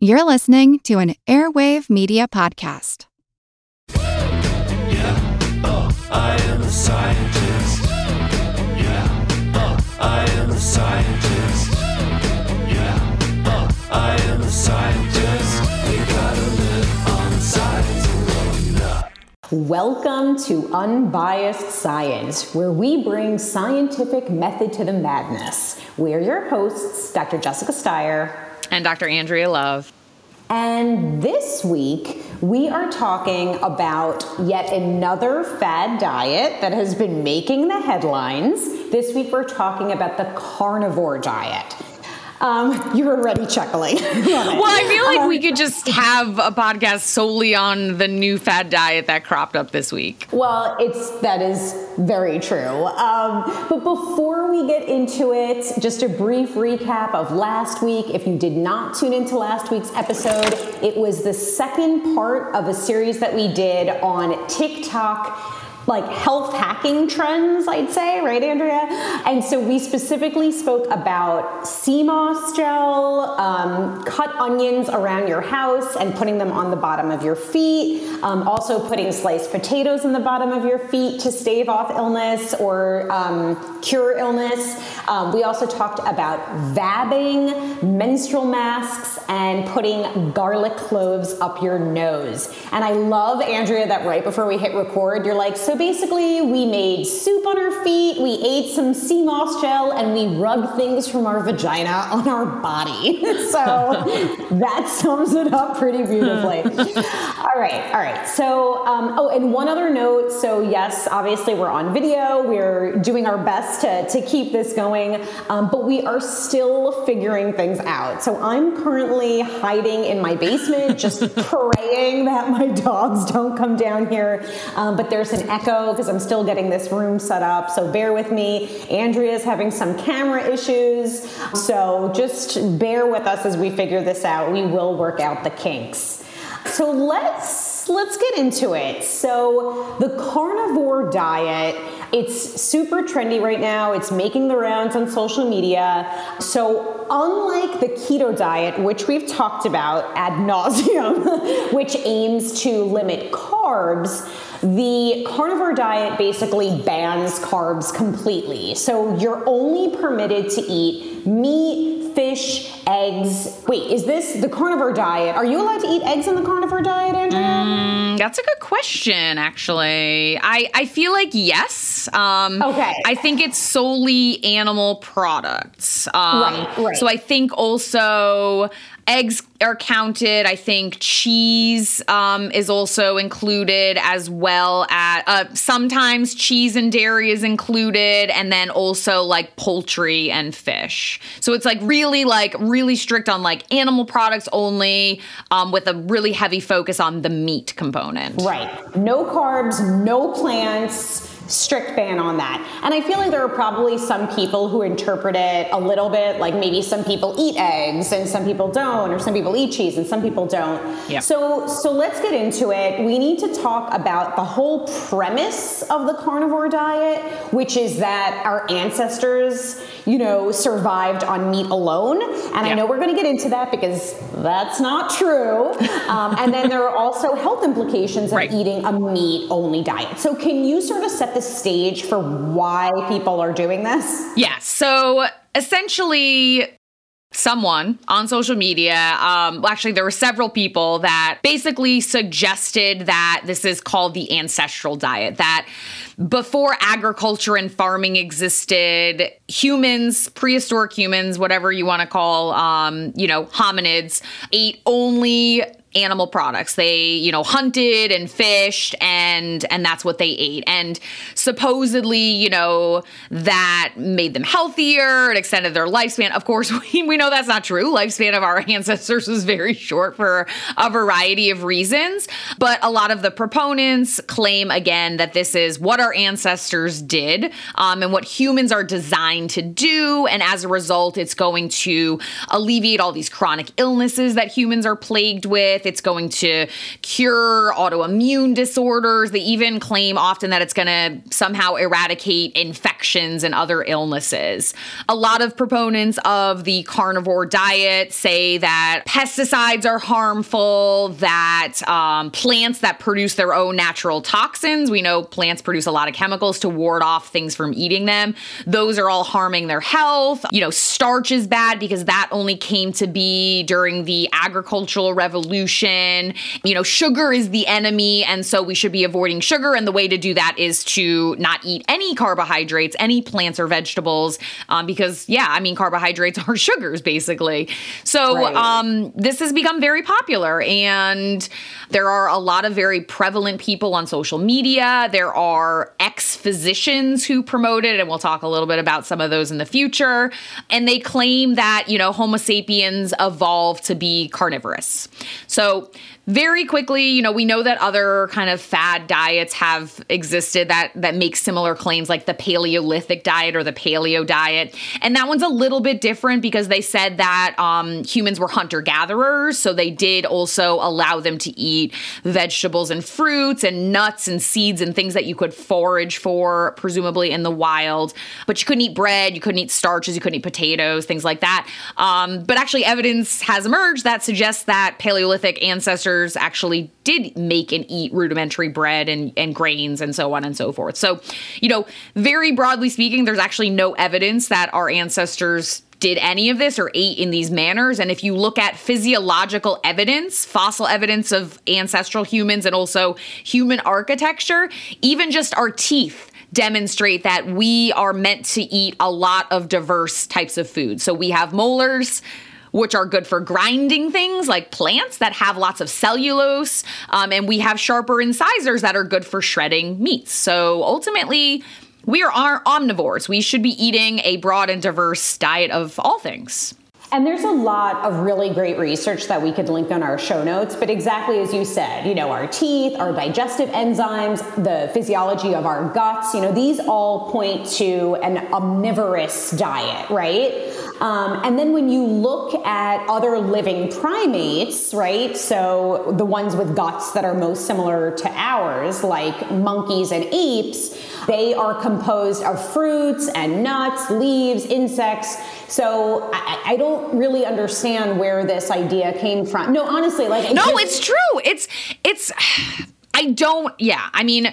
You're listening to an Airwave Media Podcast. Yeah, oh, I am a scientist. Yeah, oh, I am a scientist. Yeah, oh, I am a scientist. We gotta live on science alone. Yeah. Welcome to Unbiased Science, where we bring scientific method to the madness. We're your hosts, Dr. Jessica Steier. And Dr. Andrea Love. And this week, we are talking about yet another fad diet that has been making the headlines. This week, we're talking about the carnivore diet. Um, you were already chuckling. well, I feel like we could just have a podcast solely on the new fad diet that cropped up this week. Well, it's that is very true. Um, but before we get into it, just a brief recap of last week. If you did not tune into last week's episode, it was the second part of a series that we did on TikTok like health hacking trends, I'd say, right, Andrea? And so we specifically spoke about sea moss gel, um, cut onions around your house and putting them on the bottom of your feet, um, also putting sliced potatoes in the bottom of your feet to stave off illness or um, cure illness. Um, we also talked about vabbing, menstrual masks, and putting garlic cloves up your nose. And I love, Andrea, that right before we hit record, you're like, so basically, we made soup on our feet, we ate some sea moss gel, and we rubbed things from our vagina on our body. so that sums it up pretty beautifully. all right, all right. So, um, oh, and one other note. So, yes, obviously, we're on video. We're doing our best to, to keep this going, um, but we are still figuring things out. So, I'm currently hiding in my basement, just praying that my dogs don't come down here. Um, but there's an echo because I'm still getting this room set up. So bear with me. Andrea's having some camera issues. So just bear with us as we figure this out. We will work out the kinks. So let's let's get into it. So the carnivore diet, it's super trendy right now. It's making the rounds on social media. So unlike the keto diet, which we've talked about ad nauseum, which aims to limit carbs, the carnivore diet basically bans carbs completely. So you're only permitted to eat meat, fish, eggs. Wait, is this the carnivore diet? Are you allowed to eat eggs in the carnivore diet, Andrea? Mm, that's a good question, actually. I, I feel like yes. Um, okay. I think it's solely animal products. Um, right, right. So I think also eggs are counted. I think cheese um, is also included as well as uh, sometimes cheese and dairy is included, and then also like poultry and fish. So it's like really like really strict on like animal products only, um, with a really heavy focus on the meat component. Right. No carbs, no plants strict ban on that. And I feel like there are probably some people who interpret it a little bit like maybe some people eat eggs and some people don't, or some people eat cheese and some people don't. Yeah. So so let's get into it. We need to talk about the whole premise of the carnivore diet, which is that our ancestors, you know, survived on meat alone. And I know we're going to get into that because that's not true. Um, and then there are also health implications of Right. eating a meat only diet. So can you sort of set the stage for why people are doing this? Yeah. So essentially, someone on social media, um, well, actually, there were several people that basically suggested that this is called the ancestral diet, that before agriculture and farming existed, humans, prehistoric humans, whatever you want to call, um, you know, hominids, ate only animal products. They, you know, hunted and fished and and that's what they ate. And supposedly, you know, that made them healthier, it extended their lifespan. Of course, we, we know that's not true. Lifespan of our ancestors was very short for a variety of reasons. But a lot of the proponents claim again that this is what our ancestors did um, and what humans are designed to do. And as a result, it's going to alleviate all these chronic illnesses that humans are plagued with It's going to cure autoimmune disorders. They even claim often that it's going to somehow eradicate infections and other illnesses. A lot of proponents of the carnivore diet say that pesticides are harmful, that um, plants that produce their own natural toxins, we know plants produce a lot of chemicals to ward off things from eating them, those are all harming their health. You know, starch is bad because that only came to be during the agricultural revolution. You know, sugar is the enemy, and so we should be avoiding sugar. And the way to do that is to not eat any carbohydrates, any plants or vegetables, um, because, yeah, I mean, carbohydrates are sugars basically. So Right. um, this has become very popular, and there are a lot of very prevalent people on social media. There are ex physicians who promote it, and we'll talk a little bit about some of those in the future. And they claim that, you know, Homo sapiens evolved to be carnivorous. So, so very quickly, you know, we know that other kind of fad diets have existed that that make similar claims like the Paleolithic diet or the paleo diet. And that one's a little bit different because they said that um, humans were hunter gatherers, so they did also allow them to eat vegetables and fruits and nuts and seeds and things that you could forage for presumably in the wild. But you couldn't eat bread, you couldn't eat starches, you couldn't eat potatoes, things like that. Um, but actually evidence has emerged that suggests that Paleolithic ancestors actually did make and eat rudimentary bread and, and grains and so on and so forth. So, you know, very broadly speaking, there's actually no evidence that our ancestors did any of this or ate in these manners. And if you look at physiological evidence, fossil evidence of ancestral humans and also human architecture, even just our teeth demonstrate that we are meant to eat a lot of diverse types of food. So we have molars which are good for grinding things like plants that have lots of cellulose. Um, and we have sharper incisors that are good for shredding meats. So ultimately, we are are omnivores. We should be eating a broad and diverse diet of all things. And there's a lot of really great research that we could link on our show notes, but exactly as you said, you know, our teeth, our digestive enzymes, the physiology of our guts, you know, these all point to an omnivorous diet, right? Um, and then when you look at other living primates, right? So the ones with guts that are most similar to ours, like monkeys and apes, they are composed of fruits and nuts, leaves, insects. So I, I don't really understand where this idea came from. No, honestly, like No, just- it's true. It's it's I don't yeah, I mean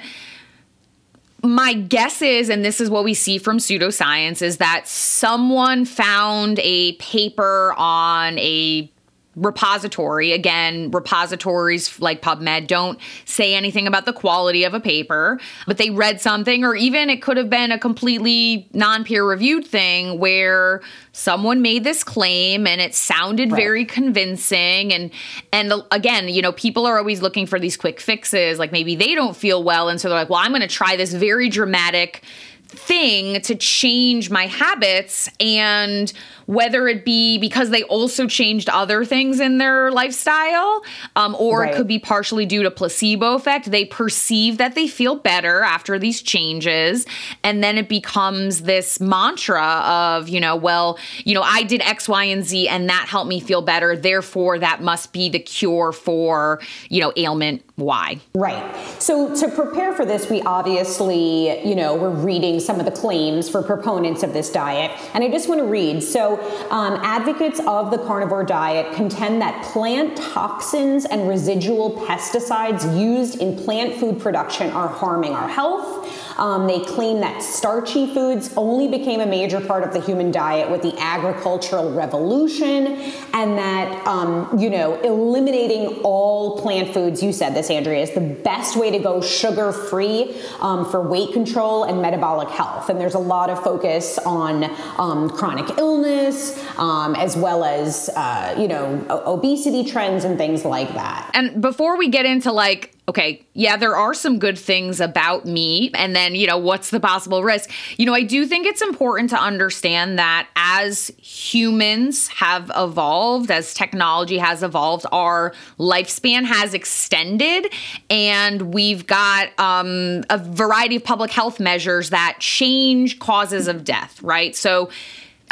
my guess is, and this is what we see from pseudoscience, is that someone found a paper on a repository. Again, repositories like PubMed don't say anything about the quality of a paper, but they read something, or even it could have been a completely non peer reviewed thing where someone made this claim and it sounded Right. very convincing and and again you know people are always looking for these quick fixes like maybe they don't feel well and so they're like well i'm going to try this very dramatic thing to change my habits and whether it be because they also changed other things in their lifestyle um, or Right. it could be partially due to placebo effect they perceive that they feel better after these changes and then it becomes this mantra of you know well you know i did x y and z and that helped me feel better therefore that must be the cure for you know ailment y Right. So to prepare for this, we obviously, you know, we're reading some of the claims for proponents of this diet. And I just want to read. So um, advocates of the carnivore diet contend that plant toxins and residual pesticides used in plant food production are harming our health. Um, they claim that starchy foods only became a major part of the human diet with the agricultural revolution, and that um, you know eliminating all plant foods. You said this, Andrea, is the best way to go sugar-free um, for weight control and metabolic health. And there's a lot of focus on um, chronic illness, um, as well as uh, you know obesity trends and things like that. And before we get into like, okay, yeah, there are some good things about me. and then, you know, what's the possible risk? You know, I do think it's important to understand that as humans have evolved, as technology has evolved, our lifespan has extended, and we've got um, a variety of public health measures that change causes of death, right? So,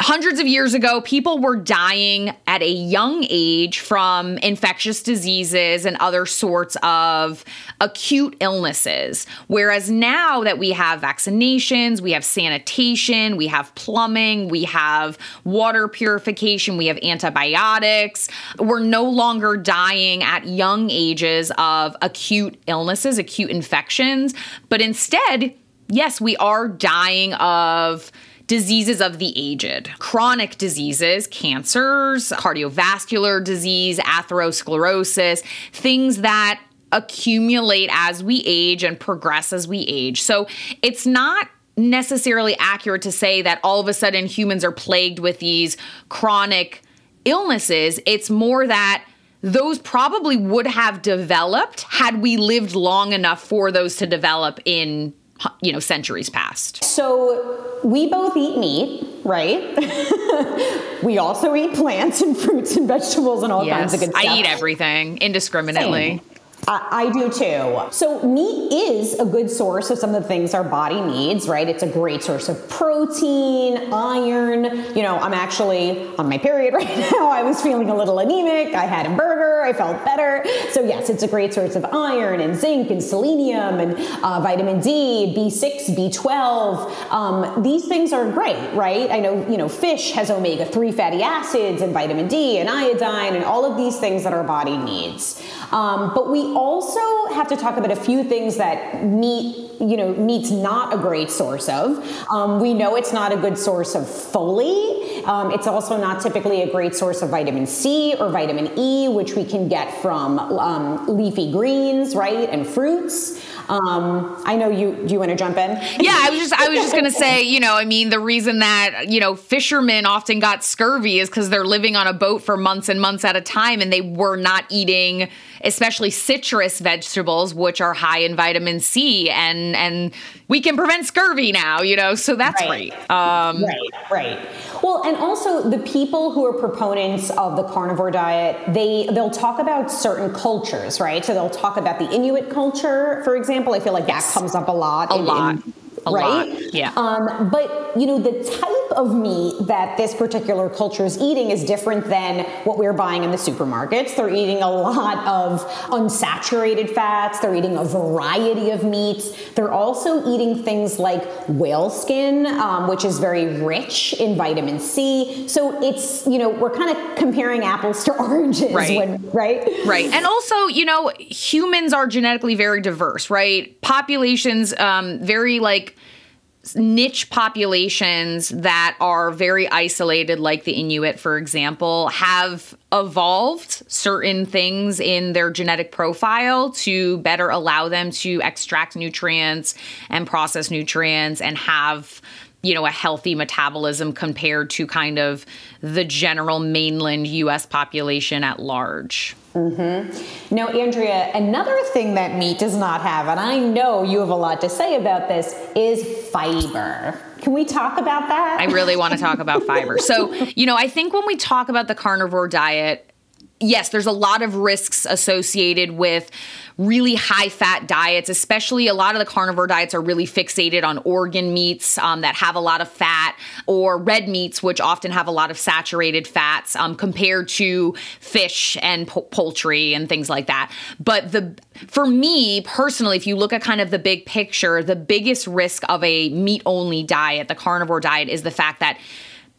hundreds of years ago, people were dying at a young age from infectious diseases and other sorts of acute illnesses. Whereas now that we have vaccinations, we have sanitation, we have plumbing, we have water purification, we have antibiotics, we're no longer dying at young ages of acute illnesses, acute infections, but instead, yes, we are dying of diseases of the aged, chronic diseases, cancers, cardiovascular disease, atherosclerosis, things that accumulate as we age and progress as we age. So it's not necessarily accurate to say that all of a sudden humans are plagued with these chronic illnesses. It's more that those probably would have developed had we lived long enough for those to develop in you know centuries past. So we both eat meat right? We also eat plants and fruits and vegetables and all yes, kinds of good stuff. i eat everything indiscriminately. Same. I, I do too. So, meat is a good source of some of the things our body needs, right? It's a great source of protein, iron. You know, I'm actually on my period right now. I was feeling a little anemic. I had a burger. I felt better. So, yes, it's a great source of iron and zinc and selenium and uh, vitamin D, B6, B12. Um, these things are great, right? I know, you know, fish has omega 3 fatty acids and vitamin D and iodine and all of these things that our body needs. Um, but we also have to talk about a few things that meat, you know, meat's not a great source of. Um, we know it's not a good source of folate. Um, it's also not typically a great source of vitamin C or vitamin E, which we can get from um, leafy greens, right, and fruits. Um, I know you. Do you want to jump in? Yeah, I was just I was just gonna say, you know, I mean, the reason that you know fishermen often got scurvy is because they're living on a boat for months and months at a time, and they were not eating, especially citrus vegetables, which are high in vitamin C, and and we can prevent scurvy now, you know. So that's right. great. Um, right, right. Well, and also the people who are proponents of the carnivore diet, they they'll talk about certain cultures, right? So they'll talk about the Inuit culture, for example. I feel like that comes up a lot. A in- lot. in- A right? lot, yeah. Um, but you know, the type of meat that this particular culture is eating is different than what we're buying in the supermarkets. They're eating a lot of unsaturated fats. They're eating a variety of meats. They're also eating things like whale skin, um, which is very rich in vitamin C. So it's you know we're kind of comparing apples to oranges, Right. when, right? Right. And also, you know, humans are genetically very diverse, right? Populations, um, very like niche populations that are very isolated, like the Inuit, for example, have evolved certain things in their genetic profile to better allow them to extract nutrients and process nutrients and have you know a healthy metabolism compared to kind of the general mainland US population at large. Mm-hmm. Now, Andrea, another thing that meat does not have, and I know you have a lot to say about this, is fiber. Can we talk about that? I really want to talk about fiber. So, you know, I think when we talk about the carnivore diet, yes, there's a lot of risks associated with really high fat diets, especially a lot of the carnivore diets are really fixated on organ meats um, that have a lot of fat or red meats, which often have a lot of saturated fats um, compared to fish and po- poultry and things like that. But the for me personally, if you look at kind of the big picture, the biggest risk of a meat only diet, the carnivore diet, is the fact that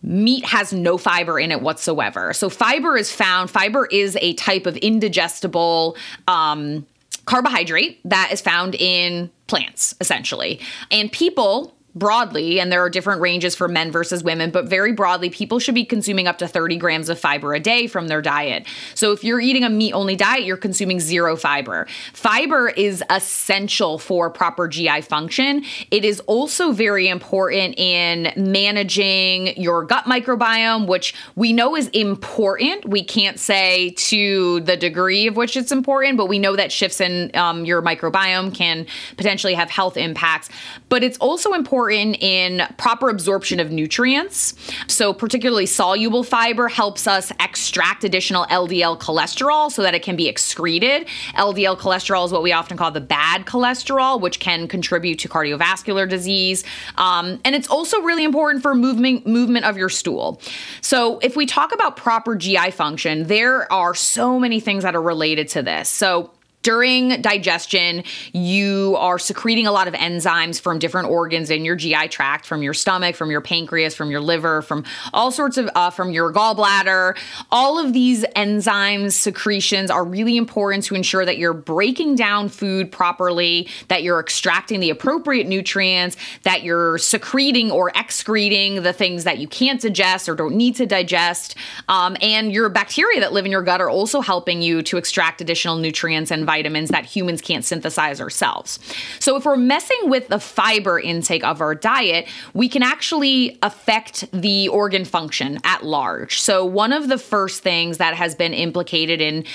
meat has no fiber in it whatsoever. So fiber is found. Fiber is a type of indigestible um, carbohydrate that is found in plants, essentially. And people broadly, and there are different ranges for men versus women, but very broadly, people should be consuming up to 30 grams of fiber a day from their diet. So if you're eating a meat only diet, you're consuming zero fiber. Fiber is essential for proper GI function. It is also very important in managing your gut microbiome, which we know is important. We can't say to the degree of which it's important, but we know that shifts in um, your microbiome can potentially have health impacts. But it's also important important in proper absorption of nutrients. So, particularly soluble fiber helps us extract additional LDL cholesterol so that it can be excreted. LDL cholesterol is what we often call the bad cholesterol, which can contribute to cardiovascular disease. Um, and it's also really important for movement movement of your stool. So, if we talk about proper GI function, there are so many things that are related to this. So, during digestion, you are secreting a lot of enzymes from different organs in your GI tract, from your stomach, from your pancreas, from your liver, from all sorts of, uh, from your gallbladder. All of these enzymes, secretions are really important to ensure that you're breaking down food properly, that you're extracting the appropriate nutrients, that you're secreting or excreting the things that you can't digest or don't need to digest. Um, and your bacteria that live in your gut are also helping you to extract additional nutrients and vitamins that humans can't synthesize ourselves. So, if we're messing with the fiber intake of our diet, we can actually affect the organ function at large. So, one of the first things that has been implicated in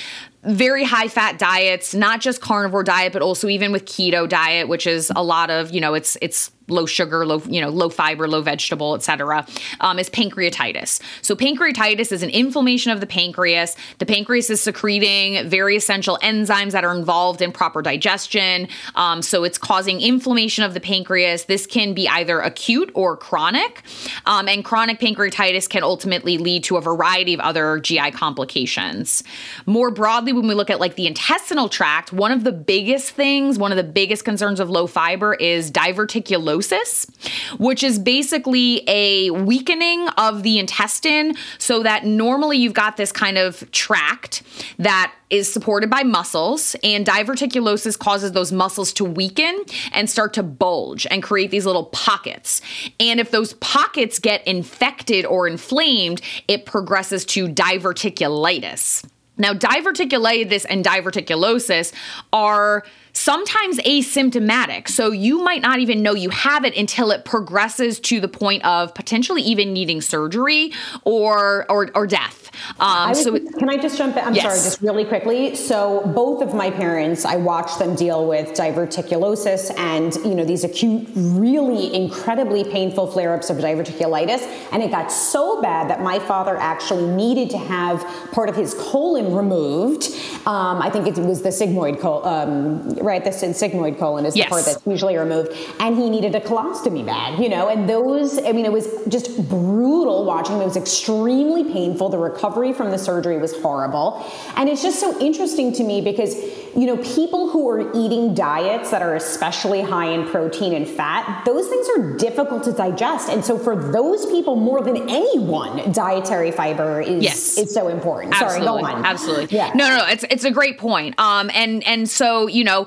very high fat diets, not just carnivore diet, but also even with keto diet, which is a lot of, you know, it's it's low sugar, low, you know, low fiber, low vegetable, etc., um, is pancreatitis. So pancreatitis is an inflammation of the pancreas. The pancreas is secreting very essential enzymes that are involved in proper digestion. Um, so it's causing inflammation of the pancreas. This can be either acute or chronic. Um, and chronic pancreatitis can ultimately lead to a variety of other GI complications. More broadly, when we look at like the intestinal tract, one of the biggest things, one of the biggest concerns of low fiber is diverticulosis which is basically a weakening of the intestine so that normally you've got this kind of tract that is supported by muscles, and diverticulosis causes those muscles to weaken and start to bulge and create these little pockets. And if those pockets get infected or inflamed, it progresses to diverticulitis. Now, diverticulitis and diverticulosis are sometimes asymptomatic. So you might not even know you have it until it progresses to the point of potentially even needing surgery or or, or death. Um, was, so can I just jump in? I'm Yes. sorry, just really quickly. So both of my parents, I watched them deal with diverticulosis and you know these acute, really incredibly painful flare-ups of diverticulitis, and it got so bad that my father actually needed to have part of his colon removed. Um, I think it was the sigmoid colon, um, right? The sigmoid colon is Yes. the part that's usually removed, and he needed a colostomy bag. You know, and those, I mean, it was just brutal watching. It was extremely painful. The recovery from the surgery was horrible, and it's just so interesting to me because you know people who are eating diets that are especially high in protein and fat, those things are difficult to digest, and so for those people more than anyone, dietary fiber is Yes. is so important. Sorry, go on. Absolutely. Yeah. No, no, no. It's it's a great point. Um, and and so you know,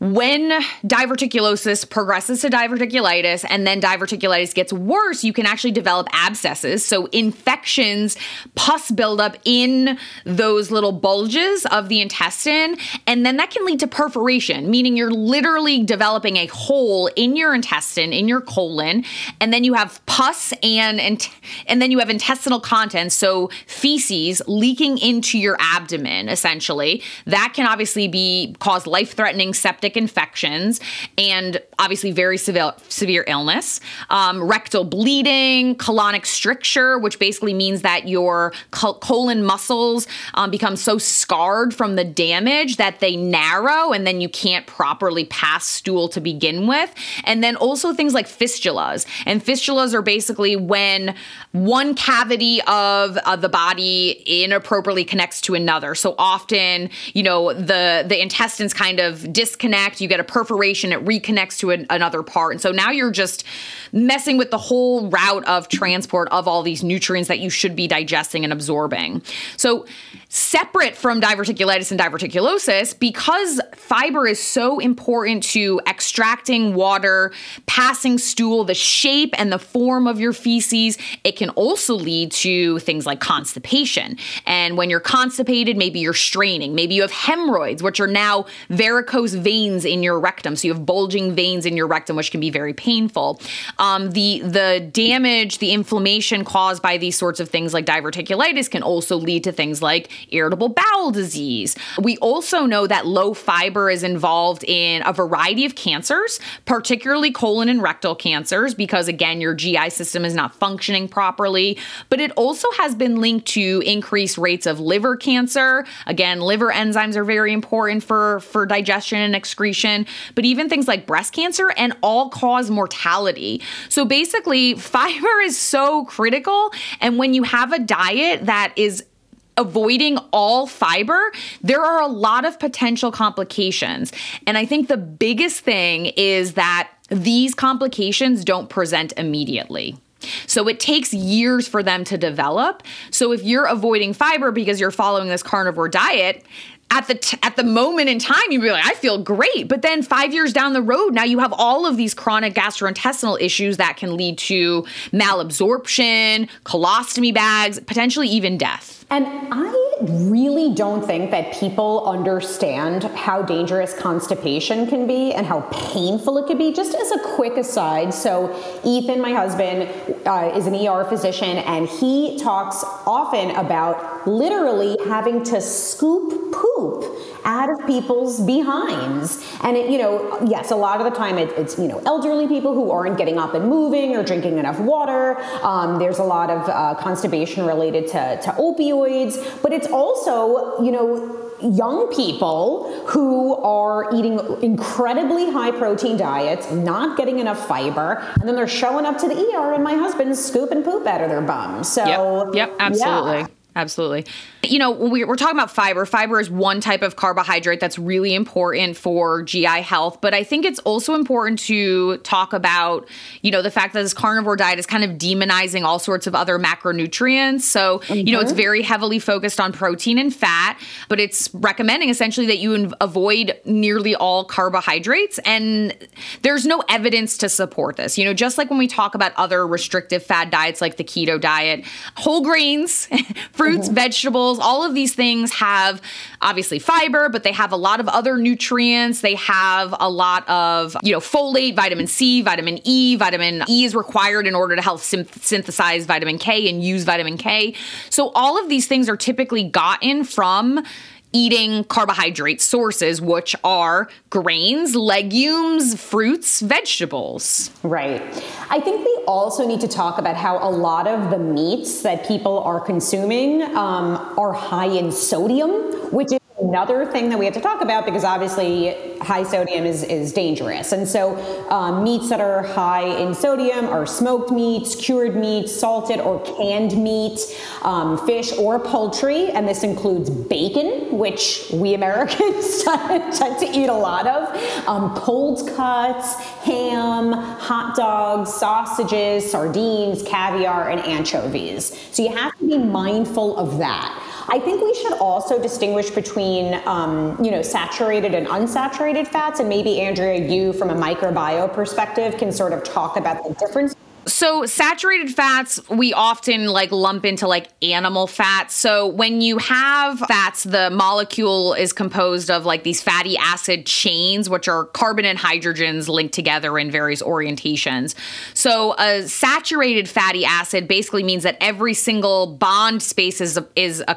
when diverticulosis progresses to diverticulitis, and then diverticulitis gets worse, you can actually develop abscesses. So infections, pus buildup in those little bulges of the intestine, and then that can lead to perforation, meaning you're literally developing a hole in your intestine, in your colon, and then you have pus and and, and then you have intestinal contents, so feces leaking into your abdomen essentially. That can obviously be cause life-threatening septic infections and obviously very severe severe illness. Um, rectal bleeding, colonic stricture, which basically means that your colon muscles um, become so scarred from the damage that they narrow and then you can't properly pass stool to begin with. And then also things like fistulas. And fistulas are basically when one cavity of uh, the body inappropriately connects to another. So often, you know, the the intestines kind of disconnect, you get a perforation, it reconnects to an, another part. And so now you're just messing with the whole route of transport of all these nutrients that you should be digesting and absorbing. So separate from diverticulitis and diverticulosis, because fiber is so important to extracting water, passing stool, the shape and the form of your feces, it can also lead to things like constipation. And when you're constipated, maybe you're straining, maybe you have hemorrhoids, which are now varicose veins in your rectum. So you have bulging veins in your rectum, which can be very painful. Um, the the damage, the inflammation caused by these sorts of things like diverticulitis can also lead to things like irritable bowel disease. We also know that low fiber is involved in a variety of cancers, particularly colon and rectal cancers, because again, your GI system is not functioning properly. But it also has been linked to increased rates of liver cancer. Again, liver enzymes are very important for, for digestion and excretion, but even things like breast cancer and all cause mortality. So basically, fiber is so critical. And when you have a diet that is avoiding all fiber, there are a lot of potential complications. And I think the biggest thing is that these complications don't present immediately. So it takes years for them to develop. So if you're avoiding fiber because you're following this carnivore diet, at the t- at the moment in time you'd be like I feel great but then 5 years down the road now you have all of these chronic gastrointestinal issues that can lead to malabsorption, colostomy bags, potentially even death. And I really don't think that people understand how dangerous constipation can be and how painful it can be. Just as a quick aside, so Ethan, my husband, uh, is an ER physician, and he talks often about literally having to scoop poop out of people's behinds. And it, you know, yes, a lot of the time it, it's you know elderly people who aren't getting up and moving or drinking enough water. Um, there's a lot of uh, constipation related to, to opioids, but it's also you know young people who are eating incredibly high protein diets, not getting enough fiber, and then they're showing up to the ER and my husband's scooping poop out of their bum. So, yep, yep absolutely. Yeah. Absolutely. You know, we're talking about fiber. Fiber is one type of carbohydrate that's really important for GI health, but I think it's also important to talk about, you know, the fact that this carnivore diet is kind of demonizing all sorts of other macronutrients. So, mm-hmm. you know, it's very heavily focused on protein and fat, but it's recommending essentially that you avoid nearly all carbohydrates. And there's no evidence to support this. You know, just like when we talk about other restrictive fad diets like the keto diet, whole grains, fruits, mm-hmm. vegetables, all of these things have obviously fiber, but they have a lot of other nutrients. They have a lot of, you know, folate, vitamin C, vitamin E. Vitamin E is required in order to help synthesize vitamin K and use vitamin K. So all of these things are typically gotten from eating carbohydrate sources, which are grains, legumes, fruits, vegetables. Right. I think we also need to talk about how a lot of the meats that people are consuming um, are high in sodium, which another thing that we have to talk about because obviously high sodium is, is dangerous. And so, um, meats that are high in sodium are smoked meats, cured meats, salted or canned meat, um, fish or poultry. And this includes bacon, which we Americans tend to eat a lot of, um, cold cuts, ham, hot dogs, sausages, sardines, caviar, and anchovies. So, you have to be mindful of that. I think we should also distinguish between, um, you know, saturated and unsaturated fats, and maybe Andrea, you from a microbiome perspective can sort of talk about the difference so saturated fats we often like lump into like animal fats. So when you have fats, the molecule is composed of like these fatty acid chains, which are carbon and hydrogens linked together in various orientations. So a saturated fatty acid basically means that every single bond space is is a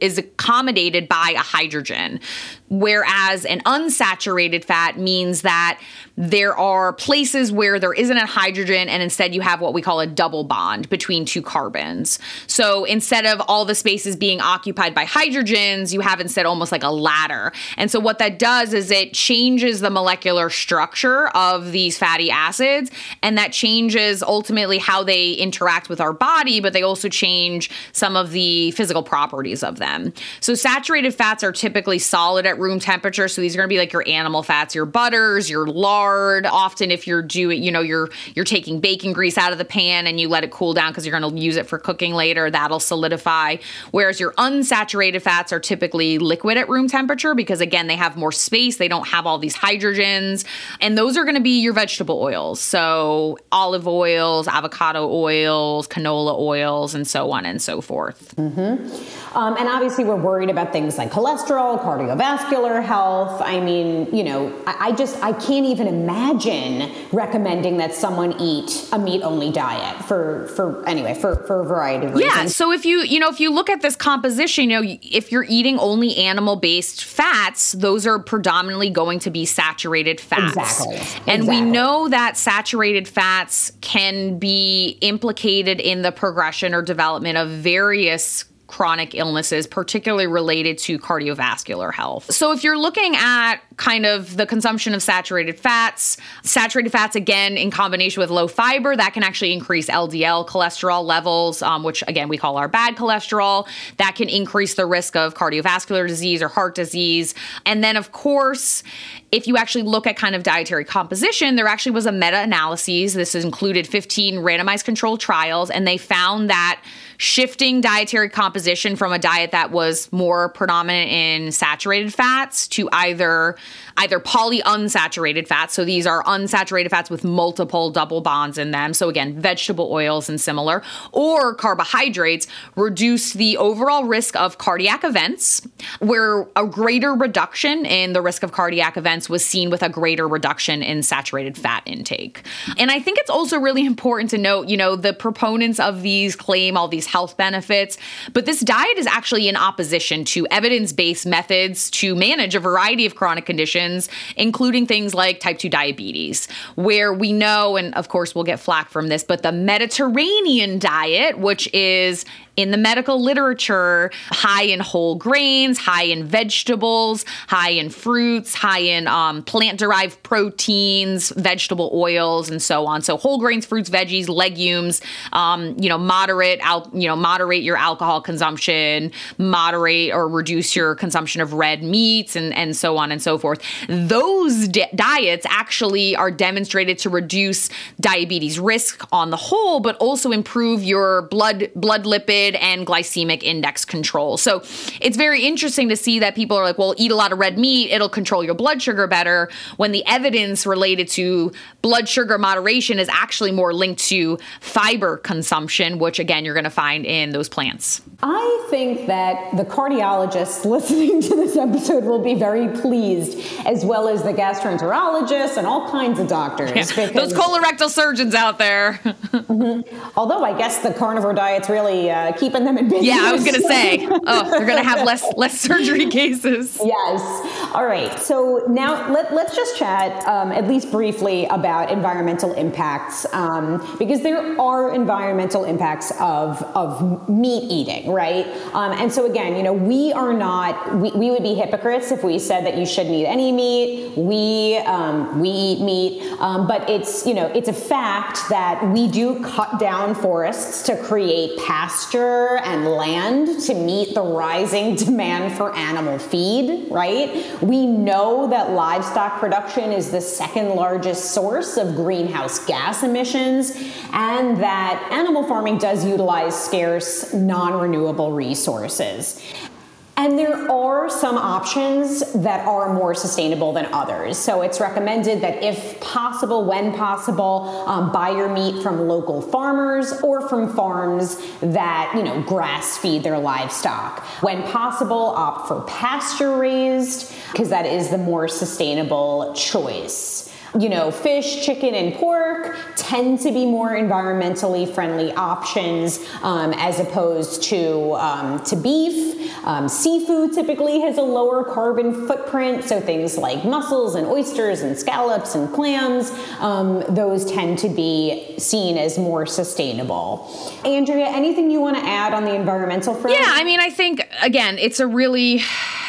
is accommodated by a hydrogen. Whereas an unsaturated fat means that there are places where there isn't a hydrogen and instead you have what we call a double bond between two carbons. So instead of all the spaces being occupied by hydrogens, you have instead almost like a ladder. And so what that does is it changes the molecular structure of these fatty acids and that changes ultimately how they interact with our body, but they also change some of the physical properties of them. So saturated fats are typically solid at room temperature. So these are going to be like your animal fats, your butters, your lard. Often, if you're doing, you know, you're you're taking bacon grease out of the pan and you let it cool down because you're going to use it for cooking later, that'll solidify. Whereas your unsaturated fats are typically liquid at room temperature because, again, they have more space, they don't have all these hydrogens, and those are going to be your vegetable oils. So, olive oils, avocado oils, canola oils, and so on and so forth. Mm-hmm. Um, and obviously, we're worried about things like cholesterol, cardiovascular health. I mean, you know, I, I just I can't even imagine recommending that someone eat a meat only diet for for anyway for for a variety of reasons. Yeah. So if you you know if you look at this composition, you know, if you're eating only animal based fats, those are predominantly going to be saturated fats. Exactly. And we know that saturated fats can be implicated in the progression or development of various chronic illnesses, particularly related to cardiovascular health. So, if you're looking at kind of the consumption of saturated fats, saturated fats, again, in combination with low fiber, that can actually increase LDL cholesterol levels, um, which again, we call our bad cholesterol. That can increase the risk of cardiovascular disease or heart disease. And then, of course, if you actually look at kind of dietary composition, there actually was a meta analysis. This included 15 randomized controlled trials, and they found that shifting dietary composition from a diet that was more predominant in saturated fats to either either polyunsaturated fats. So these are unsaturated fats with multiple double bonds in them. So again vegetable oils and similar or carbohydrates reduced the overall risk of cardiac events where a greater reduction in the risk of cardiac events was seen with a greater reduction in saturated fat intake. And i think it's also really important to note you know the proponents of these claim all these health benefits but this diet is actually in opposition to evidence-based methods to manage a variety of chronic conditions including things like type 2 diabetes where we know and of course we'll get flack from this but the mediterranean diet which is in the medical literature high in whole grains, high in vegetables, high in fruits, high in um, plant derived proteins, vegetable oils, and so on. So whole grains, fruits, veggies, legumes. Um, you know, moderate al- you know moderate your alcohol consumption, moderate or reduce your consumption of red meats, and and so on and so forth. Those di- diets actually are demonstrated to reduce diabetes risk on the whole, but also improve your blood blood lipid and glycemic index control. So it's very interesting to see that people are like, well, eat a lot of red meat, it'll control your blood sugar better, when the evidence related to blood sugar moderation is actually more linked to fiber consumption, which again, you're going to find in those plants. I think that the cardiologists listening to this episode will be very pleased, as well as the gastroenterologists and all kinds of doctors. Those colorectal surgeons out there. although I guess the carnivore diet's really uh, keeping them in business. yeah, I was going to say, oh, they're going to have less less surgery cases. Yes. All right. So now let, let's just chat, um, at least briefly, about environmental impacts, um, because there are environmental impacts of, of meat eating, right? Um, and so, again, you know, we are not, we, we would be hypocrites if we said that you shouldn't eat any meat. We, um, we eat meat. Um, but it's, you know, it's a fact that we do cut down forests to create pasture and land to meet the rising demand for animal feed, right? We know that livestock production is the second largest source of greenhouse gas emissions, and that animal farming does utilize scarce, non renewable resources. And there are some options that are more sustainable than others. So it's recommended that if possible, when possible, um, buy your meat from local farmers or from farms that, you know, grass feed their livestock. When possible, opt for pasture raised because that is the more sustainable choice you know, fish, chicken, and pork tend to be more environmentally friendly options um, as opposed to um, to beef. Um, seafood typically has a lower carbon footprint, so things like mussels and oysters and scallops and clams, um, those tend to be seen as more sustainable. Andrea, anything you want to add on the environmental front? Yeah, I mean, I think again, it's a really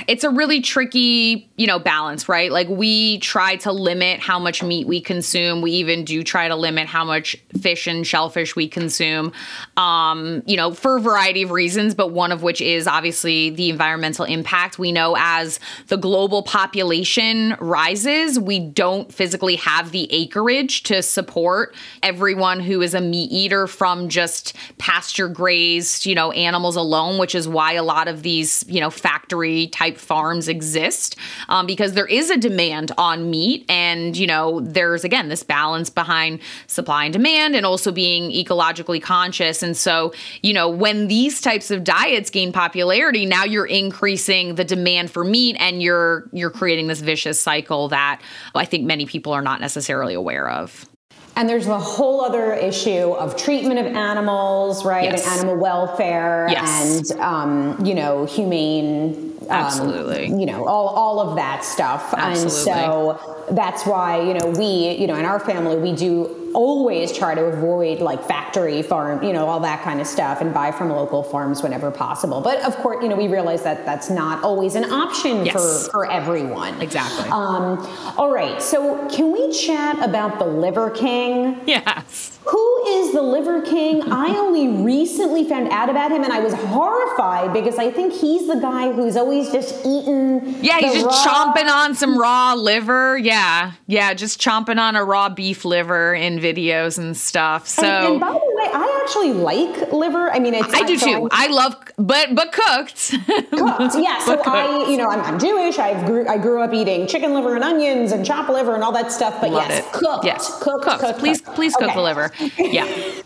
it's a really tricky, you know, balance, right? Like we try to limit how much meat we consume. We even do try to limit how much fish and shellfish we consume. Um, you know, for a variety of reasons, but one of which is obviously obviously the environmental impact. We know as the global population rises, we don't physically have the acreage to support everyone who is a meat eater from just pasture grazed, you know, animals alone, which is why a lot of these, you know, factory type farms exist um, because there is a demand on meat. And, you know, there's again this balance behind supply and demand and also being ecologically conscious. And so, you know, when these types of diets gain popularity, now you're increasing the demand for meat and you're you're creating this vicious cycle that I think many people are not necessarily aware of. And there's a whole other issue of treatment of animals, right? Yes. And animal welfare Yes. and, um, you know, humane. um, Absolutely. you know, all, all of that stuff. And Absolutely. so that's why, you know, we, you know, in our family, we do always try to avoid like factory farm, you know, all that kind of stuff and buy from local farms whenever possible. But of course, you know, we realize that that's not always an option Yes. for, for everyone. Exactly. Um, all right. So can we chat about the Liver King? Yes. Who is the Liver King? I only recently found out about him and I was horrified because I think he's the guy who's always just eating. Yeah, he's just raw- chomping on some raw liver. Yeah, yeah, just chomping on a raw beef liver in videos and stuff. So And, and by the way, I actually like liver. I mean, it's I do so too. I love, but but cooked. cooked. Yeah, so I, you know, I'm, I'm Jewish. I grew, I grew up eating chicken liver and onions and chopped liver and all that stuff. But Love yes, it. cooked, Yes, cooked, cooked. cooked, please, cooked. please cook Okay. the liver. Yeah.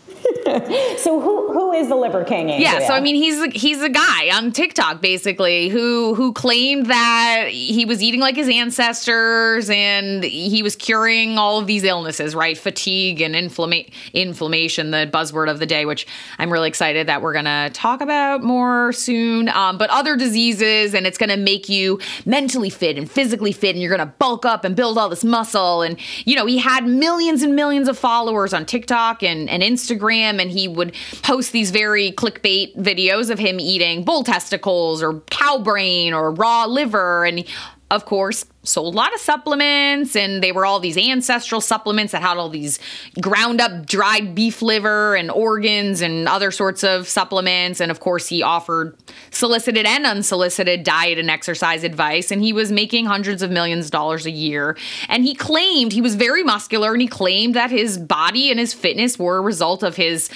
So who who is the Liver King? Yeah, so I mean, he's he's a guy on TikTok basically who who claimed that he was eating like his ancestors and he was curing all of these illnesses, right? Fatigue and inflama- inflammation, the buzzword of the day, which I'm really excited that we're gonna talk about more soon. Um, but other diseases, and it's gonna make you mentally fit and physically fit, and you're gonna bulk up and build all this muscle. And you know, he had millions and millions of followers on TikTok and, and Instagram, and he would post these very clickbait videos of him eating bull testicles or cow brain or raw liver. And of course, sold a lot of supplements, and they were all these ancestral supplements that had all these ground up dried beef liver and organs and other sorts of supplements. And of course, he offered solicited and unsolicited diet and exercise advice, and he was making hundreds of millions of dollars a year. And he claimed he was very muscular, and he claimed that his body and his fitness were a result of his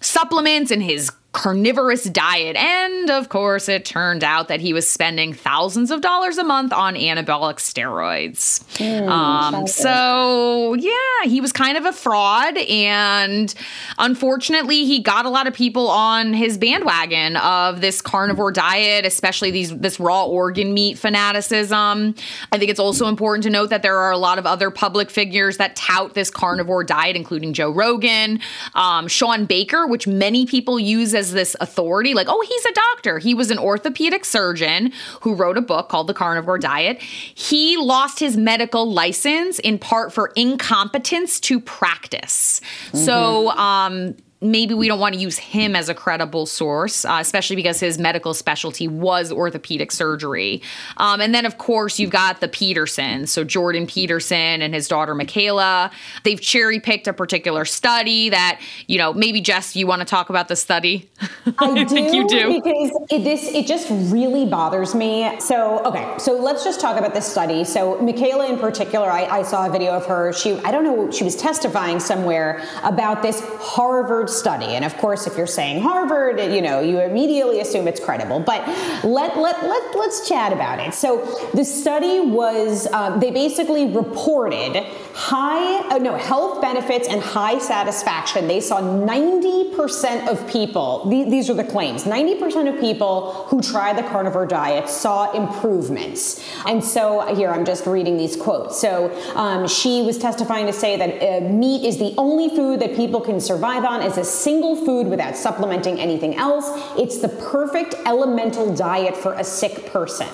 supplements and his carnivorous diet. And of course, it turned out that he was spending thousands of dollars a month on anabolic steroids. um, so, yeah, he was kind of a fraud. And unfortunately, he got a lot of people on his bandwagon of this carnivore diet, especially these this raw organ meat fanaticism. I think it's also important to note that there are a lot of other public figures that tout this carnivore diet, including Joe Rogan, um, Shawn Baker, which many people use as this authority. Like, oh, he's a doctor. He was an orthopedic surgeon who wrote a book called The Carnivore Diet. He lost his medical license in part for incompetence to practice. So, um, maybe we don't want to use him as a credible source, uh, especially because his medical specialty was orthopedic surgery. Um, and then, of course, you've got the Petersons. So, Jordan Peterson and his daughter Mikhaila. They've cherry picked a particular study that, you know, maybe Jess, you want to talk about the study? I, think you do. because it, this it just really bothers me. So okay, so let's just talk about this study. So Mikhaila in particular, I, I saw a video of her. She I don't know she was testifying somewhere about this Harvard study, and of course, if you're saying Harvard, you know you immediately assume it's credible. But let let let let's chat about it. So the study was um, they basically reported high uh, no health benefits and high satisfaction. They saw 90% of people. the- These are the claims. 90% of people who tried the carnivore diet saw improvements. And so here I'm just reading these quotes. So um, she was testifying to say that uh, meat is the only food that people can survive on as a single food without supplementing anything else. It's the perfect elemental diet for a sick person.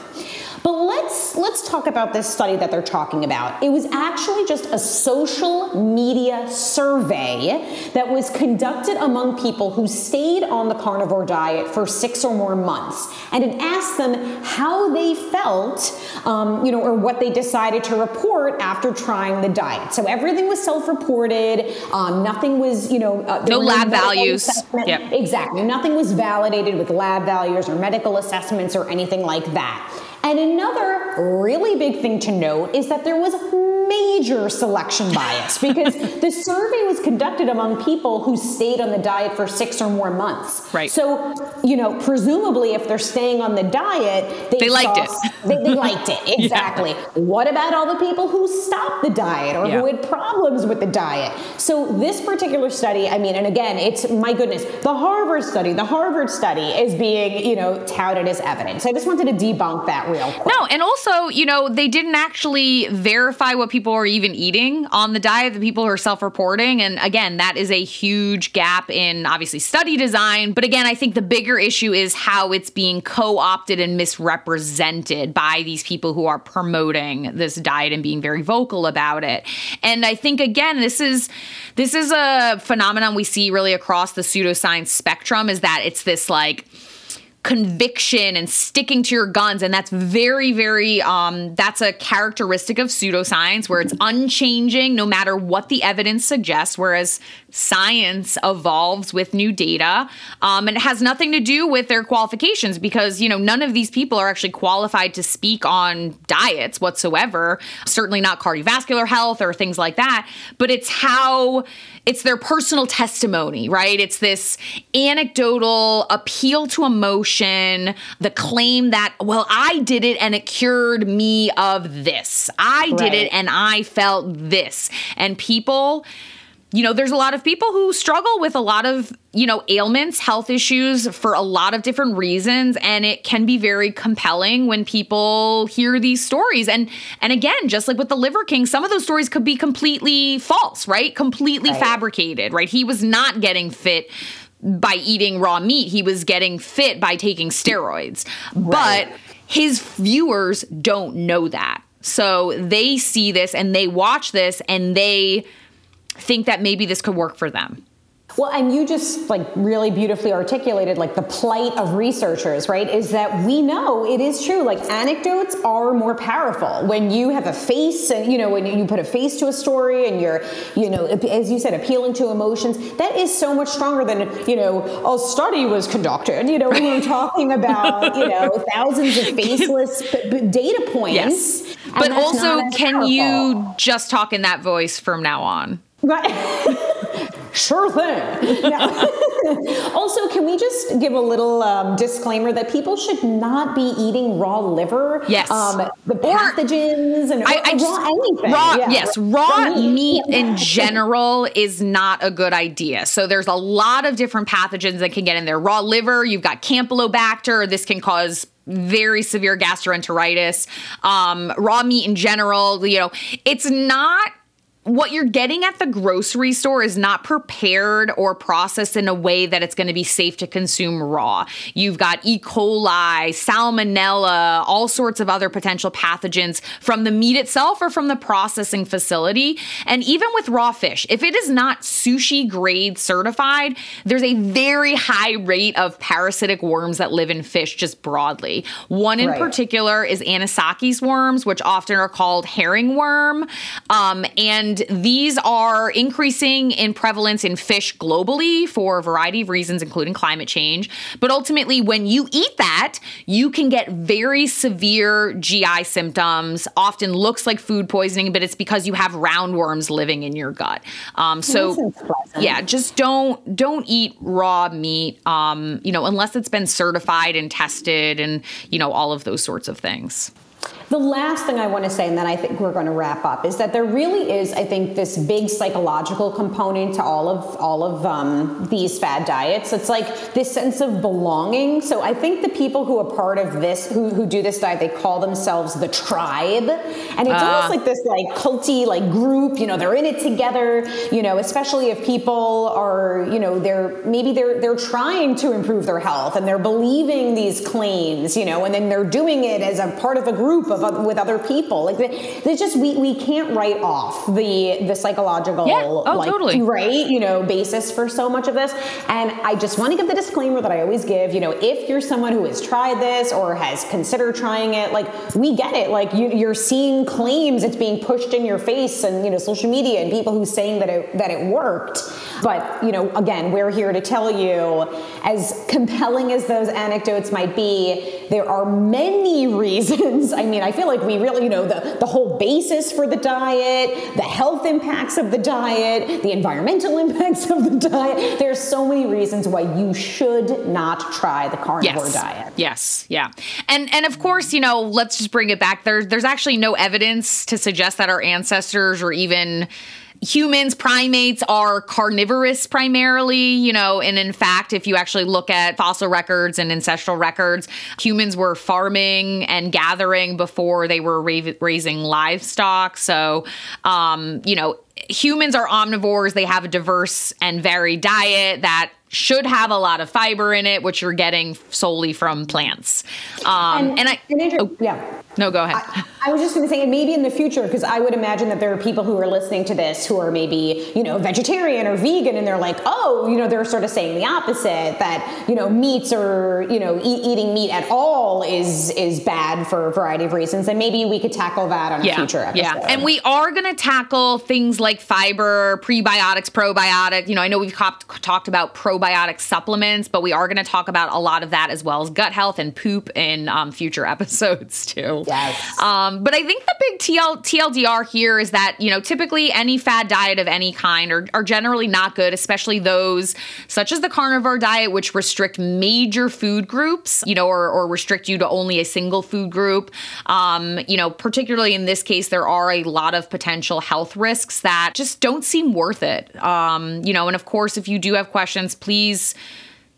But let's let's talk about this study that they're talking about. It was actually just a social media survey that was conducted among people who stayed on the carnivore diet for six or more months, and it asked them how they felt, um, you know, or what they decided to report after trying the diet. So everything was self-reported. Um, nothing was, you know, uh, no lab values. Yep. Exactly. Nothing was validated with lab values or medical assessments or anything like that. And another really big thing to note is that there was major selection bias because the survey was conducted among people who stayed on the diet for six or more months. Right. So, you know, presumably if they're staying on the diet, they, They liked saw- it. They, they liked it, exactly. What about all the people who stopped the diet or who had problems with the diet? So, this particular study, I mean, and again, it's my goodness, the Harvard study, the Harvard study is being, you know, touted as evidence. I just wanted to debunk that real quick. No, and also, you know, they didn't actually verify what people are even eating on the diet. The people who are self reporting. And again, that is a huge gap in obviously study design. But again, I think the bigger issue is how it's being co opted and misrepresented by these people who are promoting this diet and being very vocal about it. And I think again, this is this is a phenomenon we see really across the pseudoscience spectrum is that it's this like conviction and sticking to your guns. And that's very very um that's a characteristic of pseudoscience where it's unchanging no matter what the evidence suggests whereas science evolves with new data um, and it has nothing to do with their qualifications because you know none of these people are actually qualified to speak on diets whatsoever certainly not cardiovascular health or things like that. But it's how it's their personal testimony, right? It's this anecdotal appeal to emotion, the claim that, well, I did it and it cured me of this. I did Right. it and I felt this. And people, you know, there's a lot of people who struggle with a lot of, you know, ailments, health issues for a lot of different reasons and it can be very compelling when people hear these stories. And and again, just like with the Liver King, some of those stories could be completely false, right? Completely Right. fabricated, right? He was not getting fit by eating raw meat. He was getting fit by taking steroids. But his viewers don't know that. So they see this and they watch this and they think that maybe this could work for them. Well, and you just like really beautifully articulated like the plight of researchers, right? Is that we know it is true. Like anecdotes are more powerful when you have a face, and you know when you put a face to a story, and you're, you know, as you said, appealing to emotions. That is so much stronger than you know a study was conducted. You know, we were talking about you know thousands of faceless data points. Yes. But also, can you just talk in that voice from now on? Right. sure thing. Also, can we just give a little um, disclaimer that people should not be eating raw liver? Yes. Um, the pathogens and I, I raw just- anything. Raw, Yeah. yes, raw meat Yeah. in general is not a good idea. So there's a lot of different pathogens that can get in there. Raw liver, you've got Campylobacter. This can cause very severe gastroenteritis. Um, raw meat in general, you know, it's not what you're getting at the grocery store is not prepared or processed in a way that it's going to be safe to consume raw. You've got E. coli, salmonella, all sorts of other potential pathogens from the meat itself or from the processing facility. And even with raw fish, if it is not sushi grade certified, there's a very high rate of parasitic worms that live in fish just broadly. One in Right. particular is Anisakis worms, which often are called herring worm. Um, and these are increasing in prevalence in fish globally for a variety of reasons, including climate change. But ultimately, when you eat that, you can get very severe GI symptoms. Often looks like food poisoning, but it's because you have roundworms living in your gut. Um, so That sounds pleasant. yeah, just don't don't eat raw meat. Um, you know, unless it's been certified and tested, and you know all of those sorts of things. The last thing I want to say, and then I think we're going to wrap up, is that there really is, I think, this big psychological component to all of all of um, these fad diets. It's like this sense of belonging. So I think the people who are part of this, who, who do this diet, they call themselves the tribe, and it's almost like this like culty like group. You know, they're in it together. You know, especially if people are, you know, they're maybe they're they're trying to improve their health and they're believing these claims. You know, and then they're doing it as a part of a group of of with other people. Like there's just we we can't write off the the psychological yeah. oh, like, totally. right you know basis for so much of this. And I just want to give the disclaimer that I always give. You know, if you're someone who has tried this or has considered trying it, like we get it. Like you, you're seeing claims it's being pushed in your face and you know social media and people who saying that it that it worked. But you know, again, we're here to tell you, as compelling as those anecdotes might be, there are many reasons. I mean, I feel like we really, you know, the, the whole basis for the diet, the health impacts of the diet, the environmental impacts of the diet. There's so many reasons why you should not try the carnivore yes. diet. Yes, yeah. And and of course, you know, let's just bring it back. There, there's actually no evidence to suggest that our ancestors or even humans, primates are carnivorous primarily, you know, and in fact, if you actually look at fossil records and ancestral records, humans were farming and gathering before they were ra- raising livestock. So, um, you know, humans are omnivores. They have a diverse and varied diet that should have a lot of fiber in it, which you're getting solely from plants. Um, and, and, I, and oh, yeah. No, go ahead. I, I was just going to say, and maybe in the future, because I would imagine that there are people who are listening to this who are maybe, you know, vegetarian or vegan, and they're like, oh, you know, they're sort of saying the opposite that, you know, meats or, you know, e- eating meat at all is is bad for a variety of reasons. And maybe we could tackle that on a yeah, future episode. Yeah, and we are going to tackle things like fiber, prebiotics, probiotic. You know, I know we've talked about probiotic supplements, but we are going to talk about a lot of that as well as gut health and poop in um, future episodes too. Yes. Um, but I think the big TL, TLDR here is that, you know, typically any fad diet of any kind are, are generally not good, especially those such as the carnivore diet, which restrict major food groups, you know, or, or restrict you to only a single food group. Um, you know, particularly in this case, there are a lot of potential health risks that just don't seem worth it. Um, you know, and of course, if you do have questions, please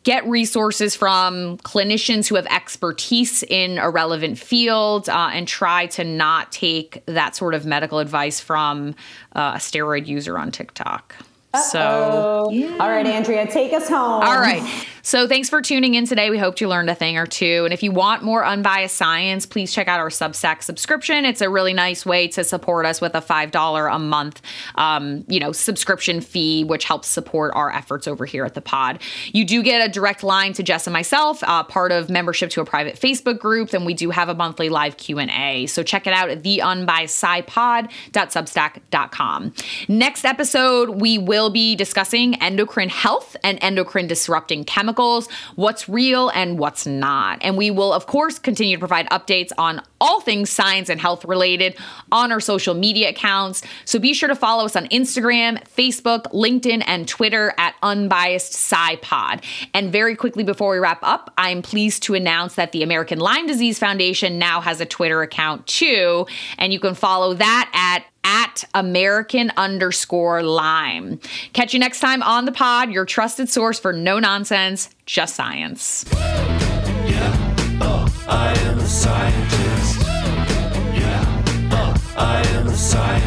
get resources from clinicians who have expertise in a relevant field uh, and try to not take that sort of medical advice from uh, a steroid user on TikTok. Uh-oh. So, yeah. all right, Andrea, take us home. All right. So thanks for tuning in today. We hope you learned a thing or two. And if you want more unbiased science, please check out our Substack subscription. It's a really nice way to support us with a five dollar a month, um, you know, subscription fee, which helps support our efforts over here at the pod. You do get a direct line to Jess and myself, uh, part of membership to a private Facebook group. Then we do have a monthly live Q and A. So check it out at theunbiasedscipod.substack.com. Next episode, we will be discussing endocrine health and endocrine disrupting chemicals chemicals, what's real and what's not. And we will, of course, continue to provide updates on all things science and health related on our social media accounts. So be sure to follow us on Instagram, Facebook, LinkedIn, and Twitter at Unbiased SciPod. And very quickly before we wrap up, I'm pleased to announce that the American Lyme Disease Foundation now has a Twitter account too. And you can follow that at at American underscore Lyme. Catch you next time on the pod, your trusted source for no nonsense, just science. Yeah, oh, I am a scientist. Yeah, oh, I am a scientist.